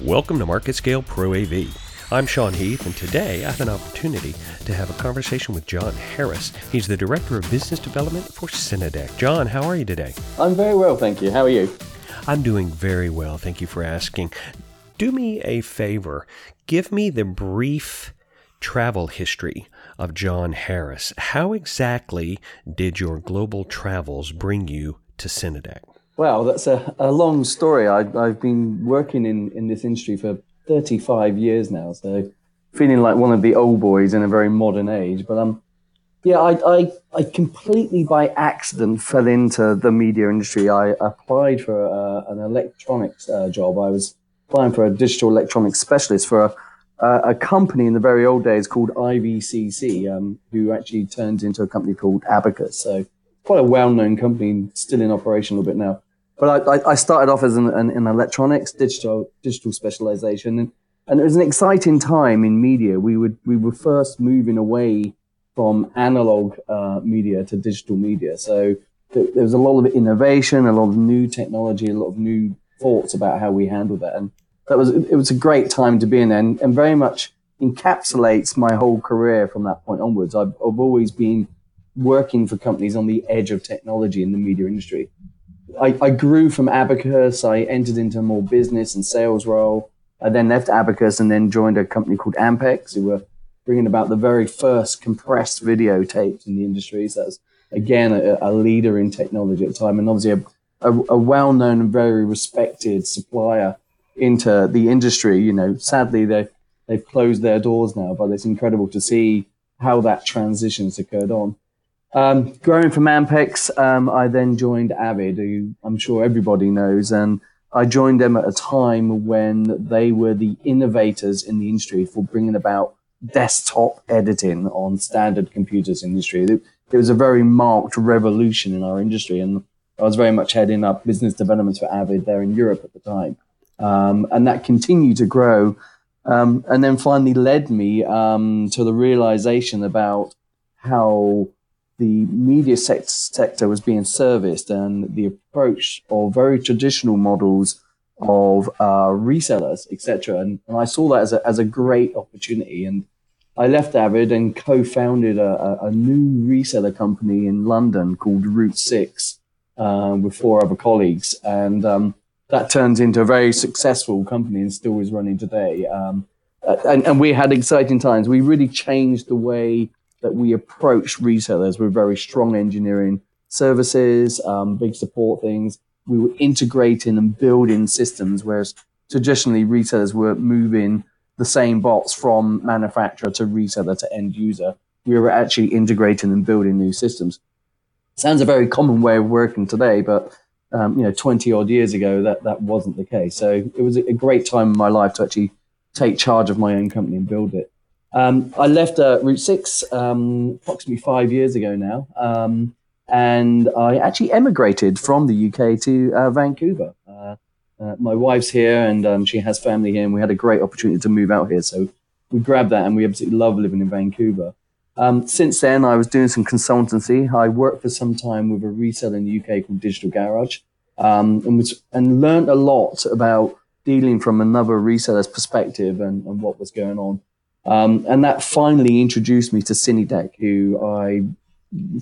Welcome to MarketScale Pro AV. I'm Sean Heath, and today I have an opportunity to have a conversation with John Harris. He's the Director of Business Development for Cinedeck. John, how are you today? I'm very well, thank you. How are you? I'm doing very well. Thank you for asking. Do me a favor. Give me the brief travel history of John Harris. How exactly did your global travels bring you to Cinedeck? Well, that's a, a long story. I, I've been working in, in this industry for 35 years now, so feeling like one of the old boys in a very modern age. But um, yeah, I, I, I completely by accident fell into the media industry. I applied for uh, an electronics uh, job. I was applying for a digital electronics specialist for a, a company in the very old days called IVCC, um, who actually turned into a company called Abacus. So quite a well-known company, still in operation a little bit now. But I, I started off as an, an, electronics digital digital specialization, and, and it was an exciting time in media. We would we were first moving away from analog uh, media to digital media. So th- there was a lot of innovation, a lot of new technology, a lot of new thoughts about how we handle that, and that was it was a great time to be in and, and very much encapsulates my whole career from that point onwards. I've, I've always been working for companies on the edge of technology in the media industry. I, I grew from Abacus. I entered into a more business and sales role. I then left Abacus and then joined a company called Ampex, who were bringing about the very first compressed video tapes in the industry. So that's again a, a leader in technology at the time, and obviously a, a, a well-known and very respected supplier into the industry. You know, sadly they they've closed their doors now, but it's incredible to see how that transition's occurred on. Um, growing from Ampex, um, I then joined Avid, who I'm sure everybody knows, and I joined them at a time when they were the innovators in the industry for bringing about desktop editing on standard computers industry. It was a very marked revolution in our industry, and I was very much heading up business development for Avid there in Europe at the time, um, and that continued to grow, um, and then finally led me um, to the realization about how the media sector was being serviced and the approach of very traditional models of uh, resellers, etc. And, and, I saw that as a, as a great opportunity. And I left Avid and co-founded a, a, a new reseller company in London called Route Six um, with four other colleagues. And um, that turns into a very successful company and still is running today. Um, and, and we had exciting times. We really changed the way that we approached retailers with very strong engineering services, um, big support things. We were integrating and building systems, whereas traditionally resellers were moving the same bots from manufacturer to reseller to end user. We were actually integrating and building new systems. Sounds a very common way of working today, but um, you know, 20 odd years ago, that, that wasn't the case. So it was a great time in my life to actually take charge of my own company and build it. Um, I left uh, Route 6 um, approximately five years ago now. Um, and I actually emigrated from the UK to uh, Vancouver. Uh, uh, my wife's here and um, she has family here, and we had a great opportunity to move out here. So we grabbed that, and we absolutely love living in Vancouver. Um, since then, I was doing some consultancy. I worked for some time with a reseller in the UK called Digital Garage, um, and, was, and learned a lot about dealing from another reseller's perspective and, and what was going on. Um, and that finally introduced me to Cinedeck, who I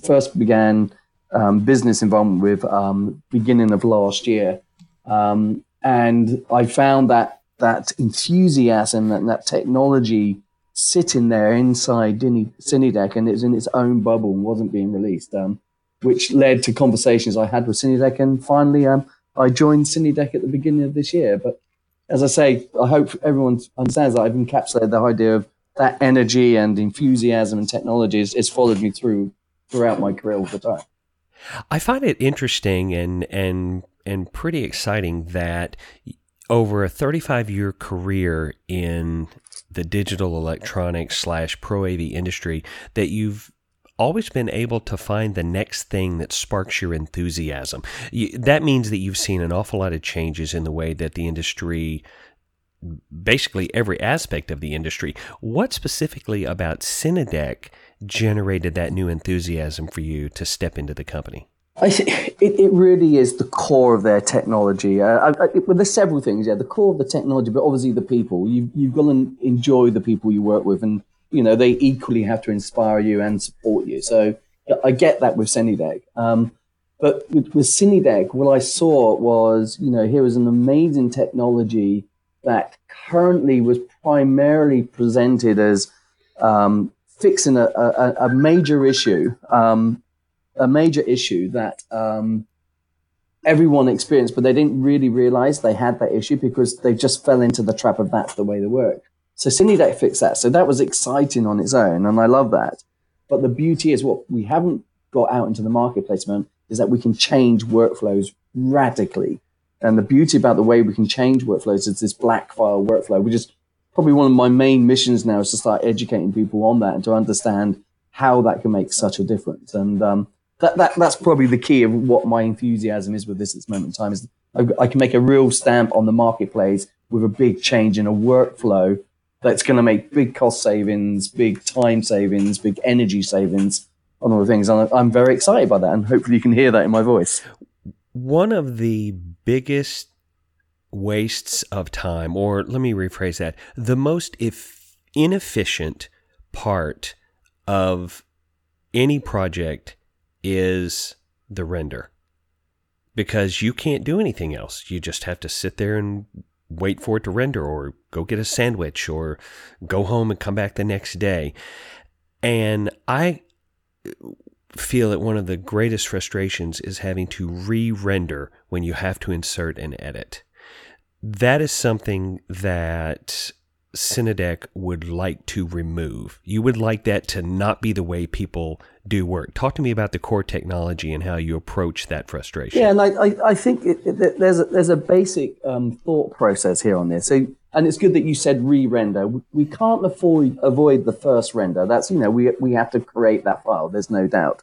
first began um, business involvement with um, beginning of last year. Um, and I found that that enthusiasm and that technology sitting there inside Cinedeck, and it was in its own bubble and wasn't being released, um, which led to conversations I had with Cinedeck. And finally, um, I joined Cinedeck at the beginning of this year. But as I say, I hope everyone understands that I've encapsulated the idea of that energy and enthusiasm and technology has, has followed me through throughout my career all the time. I find it interesting and and and pretty exciting that over a 35 year career in the digital electronics slash pro AV industry that you've always been able to find the next thing that sparks your enthusiasm. You, that means that you've seen an awful lot of changes in the way that the industry basically every aspect of the industry. What specifically about Cinedeck generated that new enthusiasm for you to step into the company? I, it, it really is the core of their technology. Uh, I, I, well, there's several things. Yeah, the core of the technology, but obviously the people. You, you've got to enjoy the people you work with, and you know they equally have to inspire you and support you. So I get that with Cinedeck. Um, but with, with Cinedeck, what I saw was, you know, here was an amazing technology that currently was primarily presented as um, fixing a, a, a, major issue, um, a major issue that um, everyone experienced, but they didn't really realize they had that issue because they just fell into the trap of that's the way they work. So Cinedeck fixed that. So that was exciting on its own, and I love that. But the beauty is what we haven't got out into the marketplace, man, is that we can change workflows radically. And the beauty about the way we can change workflows is this black file workflow, which is probably one of my main missions now is to start educating people on that and to understand how that can make such a difference. And um, that, that that's probably the key of what my enthusiasm is with this at this moment in time is I, I can make a real stamp on the marketplace with a big change in a workflow that's going to make big cost savings, big time savings, big energy savings on all the things. And I'm very excited by that, and hopefully you can hear that in my voice. One of the biggest wastes of time, or let me rephrase that, the most if inefficient part of any project is the render because you can't do anything else. You just have to sit there and wait for it to render or go get a sandwich or go home and come back the next day. And I feel that one of the greatest frustrations is having to re render when you have to insert an edit. That is something that Cinedeck would like to remove. You would like that to not be the way people do work. Talk to me about the core technology and how you approach that frustration. Yeah, and I, I, I think it, it, there's, a, there's a basic um, thought process here on this. So and it's good that you said re-render. We can't avoid avoid the first render. That's you know we we have to create that file. There's no doubt.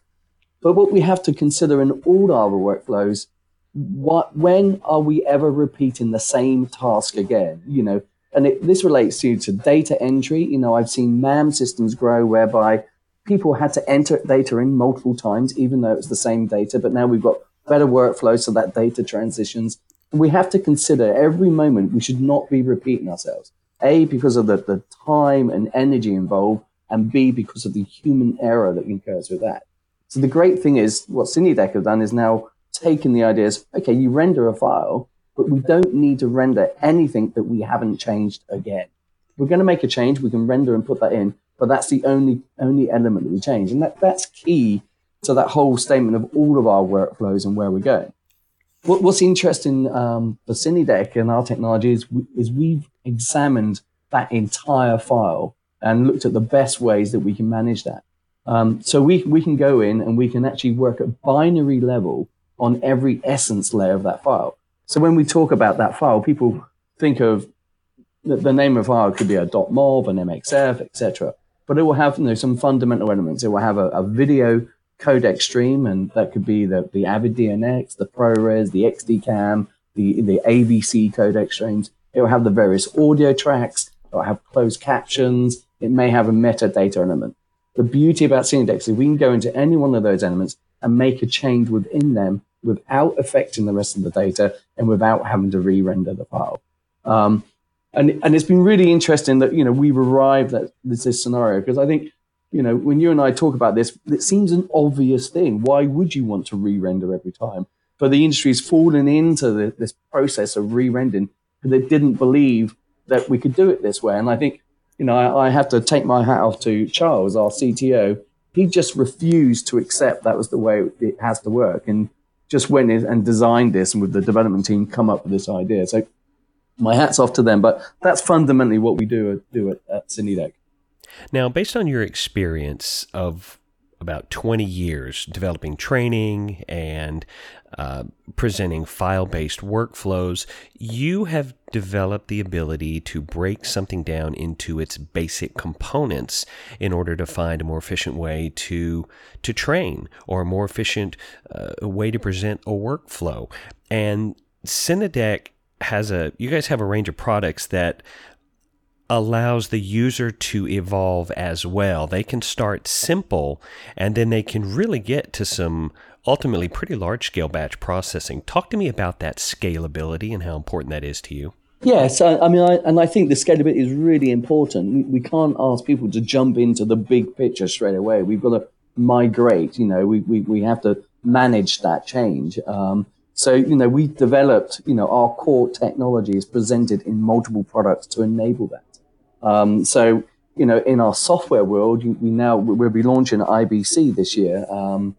But what we have to consider in all our workflows, what when are we ever repeating the same task again? You know, and it, this relates to to data entry. You know, I've seen MAM systems grow whereby people had to enter data in multiple times, even though it's the same data. But now we've got better workflows so that data transitions we have to consider every moment we should not be repeating ourselves. A, because of the, the time and energy involved, and B, because of the human error that occurs with that. So the great thing is what Cinedeck have done is now taken the ideas, okay, you render a file, but we don't need to render anything that we haven't changed again. We're going to make a change, we can render and put that in, but that's the only only element that we change. And that, that's key to that whole statement of all of our workflows and where we're going what's interesting um, for Cinedeck and our technology is, is we've examined that entire file and looked at the best ways that we can manage that. Um, so we, we can go in and we can actually work at binary level on every essence layer of that file. So when we talk about that file, people think of the, the name of file could be a .mov, an MXF, etc. But it will have you know, some fundamental elements. It will have a, a video codec stream, and that could be the, the Avid DNX, the ProRes, the XDCAM, the, the AVC codec streams. It will have the various audio tracks, it will have closed captions, it may have a metadata element. The beauty about Cinedeck is we can go into any one of those elements and make a change within them without affecting the rest of the data and without having to re-render the file. Um, and, and it's been really interesting that, you know, we've arrived at this, this scenario because I think you know, when you and I talk about this, it seems an obvious thing. Why would you want to re-render every time? But the industry's fallen into the, this process of re-rendering because they didn't believe that we could do it this way. And I think, you know, I, I have to take my hat off to Charles, our CTO. He just refused to accept that was the way it has to work, and just went in and designed this, and with the development team, come up with this idea. So, my hats off to them. But that's fundamentally what we do do at, at Cinedeck. Now, based on your experience of about 20 years developing training and uh, presenting file based workflows, you have developed the ability to break something down into its basic components in order to find a more efficient way to, to train or a more efficient uh, way to present a workflow. And Cinedeck has a, you guys have a range of products that allows the user to evolve as well. They can start simple and then they can really get to some ultimately pretty large scale batch processing. Talk to me about that scalability and how important that is to you. Yes, I, I mean, I, and I think the scalability is really important. We, can't ask people to jump into the big picture straight away. We've got to migrate. You know, we we, we have to manage that change. Um, so you know, we developed. You know, our core technology is presented in multiple products to enable that. Um, so you know, in our software world, we now we'll be launching IBC this year um,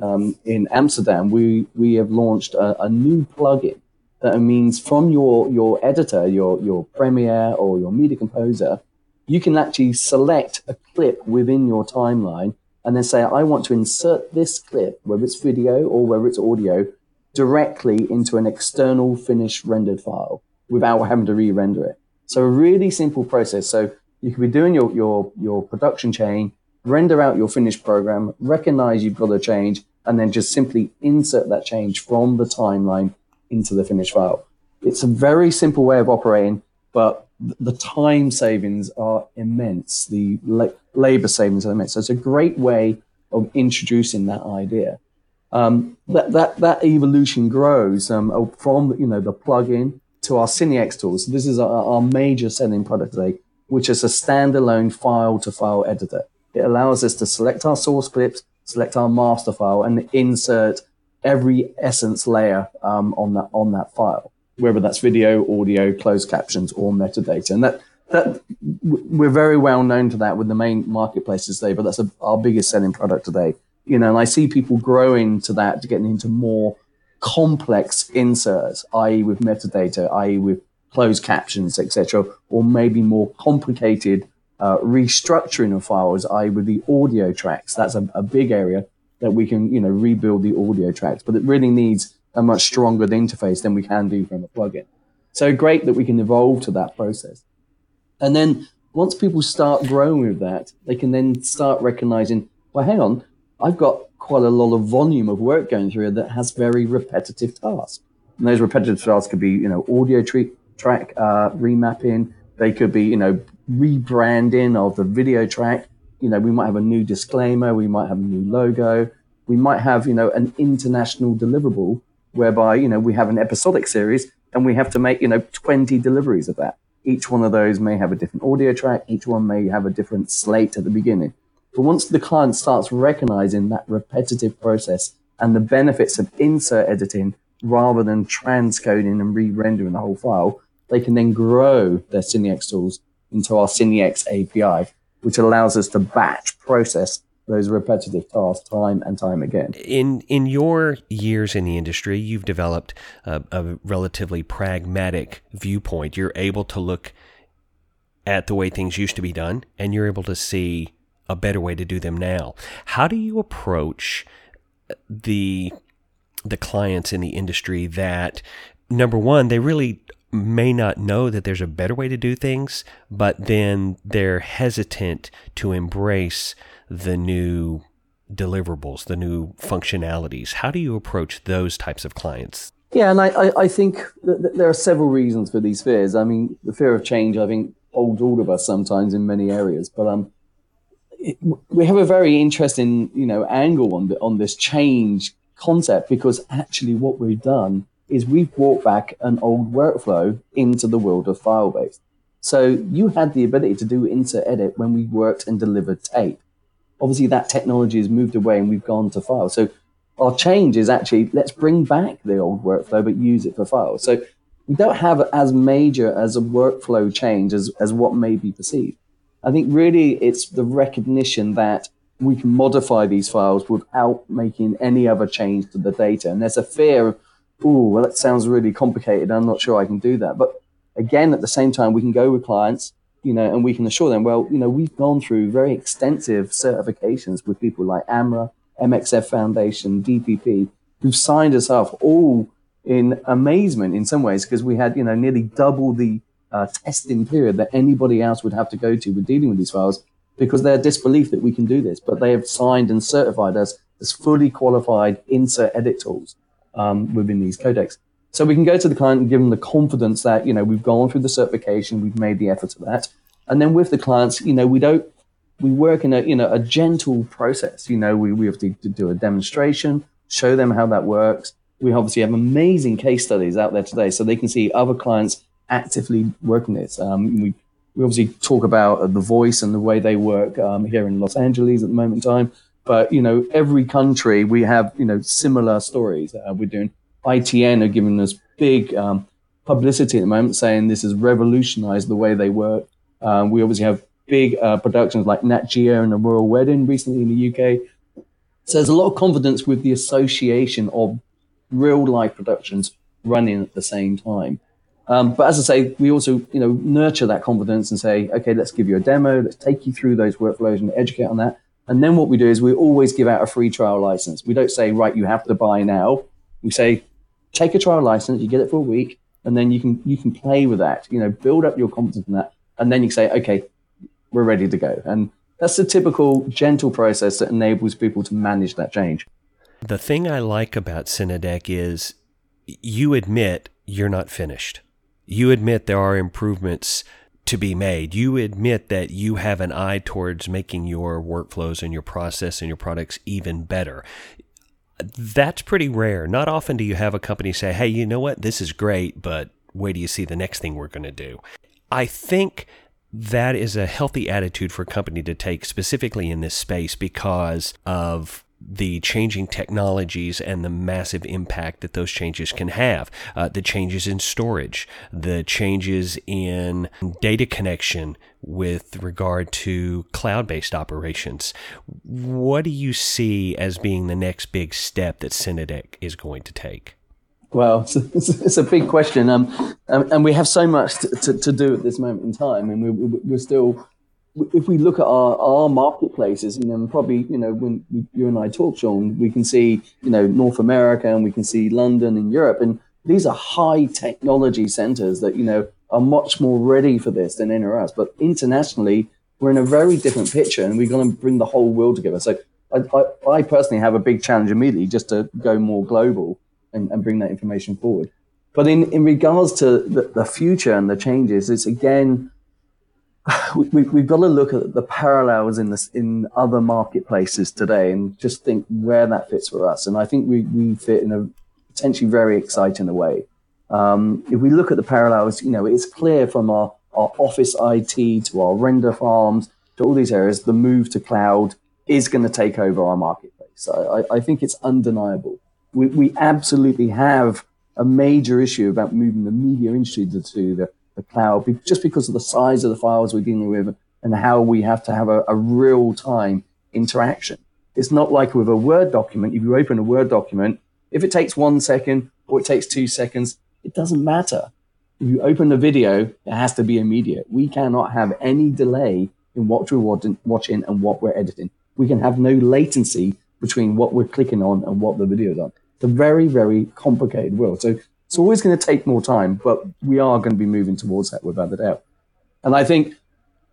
um, in Amsterdam. We we have launched a, a, new plugin that means from your your editor, your your Premiere or your Media Composer, you can actually select a clip within your timeline and then say, I want to insert this clip, whether it's video or whether it's audio, directly into an external finished rendered file without having to re-render it. So a really simple process. So you could be doing your, your, your production chain, render out your finished program, recognize you've got a change, and then just simply insert that change from the timeline into the finished file. It's a very simple way of operating, but the time savings are immense. The la- labor savings are immense. So it's a great way of introducing that idea. Um, that, that, that evolution grows um, from you know the plugin to our CineX tools. This is our, our major selling product today which is a standalone file to file editor. It allows us to select our source clips, select our master file, and insert every essence layer um, on that on that file, whether that's video, audio, closed captions, or metadata. And that that we're very well known to that with the main marketplaces today, but that's a, our biggest selling product today. You know, and I see people growing to that to getting into more complex inserts, i.e., with metadata, i.e., with closed captions, etc., or maybe more complicated uh, restructuring of files, i.e., with the audio tracks. That's a, a, big area that we can, you know, rebuild the audio tracks, but it really needs a much stronger interface than we can do from a plugin. So great that we can evolve to that process. And then once people start growing with that, they can then start recognizing, well, hang on, I've got quite a lot of volume of work going through that has very repetitive tasks. And those repetitive tasks could be, you know, audio track uh, remapping. They could be, you know, rebranding of the video track. You know, we might have a new disclaimer. We might have a new logo. We might have, you know, an international deliverable whereby, you know, we have an episodic series and we have to make, you know, 20 deliveries of that. Each one of those may have a different audio track. Each one may have a different slate at the beginning. But once the client starts recognizing that repetitive process and the benefits of insert editing rather than transcoding and re-rendering the whole file, they can then grow their CineX tools into our CineX API, which allows us to batch process those repetitive tasks time and time again. In in your years in the industry, you've developed a, a relatively pragmatic viewpoint. You're able to look at the way things used to be done, and you're able to see a better way to do them now. How do you approach the the clients in the industry that number one they really may not know that there's a better way to do things, but then they're hesitant to embrace the new deliverables, the new functionalities. How do you approach those types of clients? Yeah, and I, I think that there are several reasons for these fears. I mean, the fear of change, I think, holds all of us sometimes in many areas. But um, we have a very interesting, you know, angle on the, on this change concept because actually what we've done is we've brought back an old workflow into the world of file base. So you had the ability to do insert edit when we worked and delivered tape. Obviously, that technology has moved away and we've gone to file. So our change is actually let's bring back the old workflow but use it for files. So we don't have as major as a workflow change as, as what may be perceived. I think really it's the recognition that we can modify these files without making any other change to the data. And there's a fear of oh, well, that sounds really complicated. I'm not sure I can do that. But again, at the same time, we can go with clients, you know, and we can assure them, well, you know, we've gone through very extensive certifications with people like AMWA, MXF Foundation, DPP, who've signed us up all in amazement in some ways because we had, you know, nearly double the uh, testing period that anybody else would have to go to with dealing with these files because their disbelief that we can do this. But they have signed and certified us as fully qualified insert edit tools um, within these codecs. So we can go to the client and give them the confidence that, you know, we've gone through the certification, we've made the effort of that. And then with the clients, you know, we don't, we work in a, you know, a gentle process. You know, we, we have to, to do a demonstration, show them how that works. We obviously have amazing case studies out there today, so they can see other clients actively working this. Um, we we obviously talk about uh, the voice and the way they work um, here in Los Angeles at the moment in time. But you know, every country we have you know similar stories. Uh, we're doing ITN are giving us big um, publicity at the moment, saying this has revolutionized the way they work. Um, we obviously have big uh, productions like Nat Geo and the Royal Wedding recently in the UK. So there's a lot of confidence with the association of real life productions running at the same time. Um, but as I say, we also you know nurture that confidence and say, okay, let's give you a demo, let's take you through those workflows and educate on that. And then what we do is we always give out a free trial license. We don't say, right, you have to buy now. We say, take a trial license, you get it for a week, and then you can you can play with that. You know, build up your confidence in that, and then you say, okay, we're ready to go. And that's the typical gentle process that enables people to manage that change. The thing I like about Cinedeck is you admit you're not finished. You admit there are improvements to be made. You admit that you have an eye towards making your workflows and your process and your products even better. That's pretty rare. Not often do you have a company say, hey, you know what? This is great, but wait do you see the next thing we're going to do. I think that is a healthy attitude for a company to take, specifically in this space, because of the changing technologies and the massive impact that those changes can have. Uh, the changes in storage, the changes in data connection with regard to cloud based operations. What do you see as being the next big step that Cinedeck is going to take? Well, it's a, it's a big question, um, and we have so much to, to, to, do at this moment in time, and we, we're still. If we look at our, our marketplaces, you know, probably, you know, when you and I talk, Sean, we can see, you know, North America and we can see London and Europe, and these are high technology centers that, you know, are much more ready for this than anywhere else. But internationally, we're in a very different picture, and we're going to bring the whole world together. So, I, I, I personally have a big challenge immediately just to go more global and, and bring that information forward. But in, in regards to the, the future and the changes, it's again, we, we've got to look at the parallels in this in other marketplaces today and just think where that fits for us. And I think we, we fit in a potentially very exciting way. Um, if we look at the parallels, you know, it's clear from our, our office IT to our render farms to all these areas, the move to cloud is going to take over our marketplace. So I, I think it's undeniable we, we absolutely have a major issue about moving the media industry to the, the cloud just because of the size of the files we're dealing with and how we have to have a, a real time interaction. It's not like with a Word document. If you open a Word document, if it takes one second or it takes two seconds, it doesn't matter. If you open the video, it has to be immediate. We cannot have any delay in what we're watching and what we're editing. We can have no latency between what we're clicking on and what the video is on. It's a very, very complicated world. So it's always going to take more time, but we are going to be moving towards that without a doubt. And I think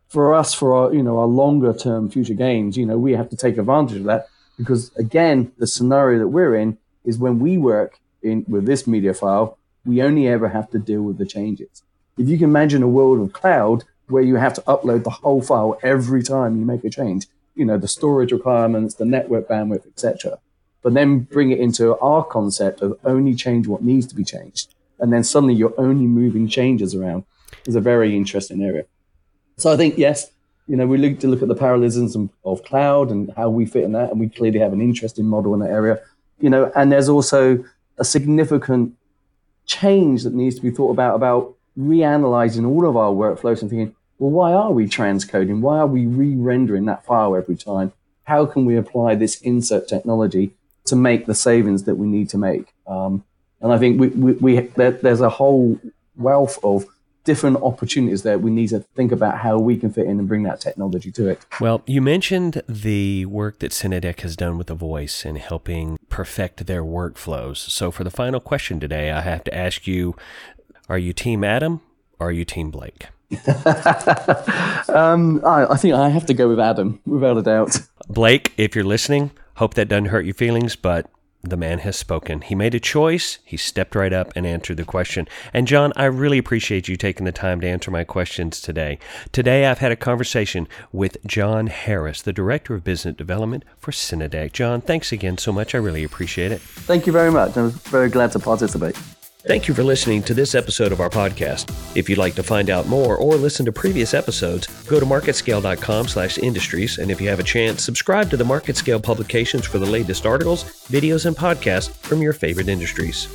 for us, for our, you know, our longer term future gains, you know, we have to take advantage of that because again, the scenario that we're in is when we work in with this media file, we only ever have to deal with the changes. If you can imagine a world of cloud where you have to upload the whole file every time you make a change, you know, the storage requirements, the network bandwidth, etc but then bring it into our concept of only change what needs to be changed. And then suddenly you're only moving changes around is a very interesting area. So I think, yes, you know, we look to look at the parallelisms of cloud and how we fit in that. And we clearly have an interesting model in that area, you know, and there's also a significant change that needs to be thought about, about reanalyzing all of our workflows and thinking, well, why are we transcoding? Why are we re-rendering that file every time? How can we apply this insert technology to make the savings that we need to make. Um, and I think we, we, we there, there's a whole wealth of different opportunities there. We need to think about how we can fit in and bring that technology to it. Well, you mentioned the work that Cinedeck has done with the voice and helping perfect their workflows. So for the final question today, I have to ask you, are you team Adam or are you team Blake? um, I, I think I have to go with Adam, without a doubt. Blake, if you're listening, Hope that doesn't hurt your feelings, but the man has spoken. He made a choice. He stepped right up and answered the question. And John, I really appreciate you taking the time to answer my questions today. Today, I've had a conversation with John Harris, the Director of Business Development for Cinedeck. John, thanks again so much. I really appreciate it. Thank you very much. I was very glad to participate. Thank you for listening to this episode of our podcast. If you'd like to find out more or listen to previous episodes, go to marketscale.com/industries and if you have a chance, subscribe to the MarketScale publications for the latest articles, videos and podcasts from your favorite industries.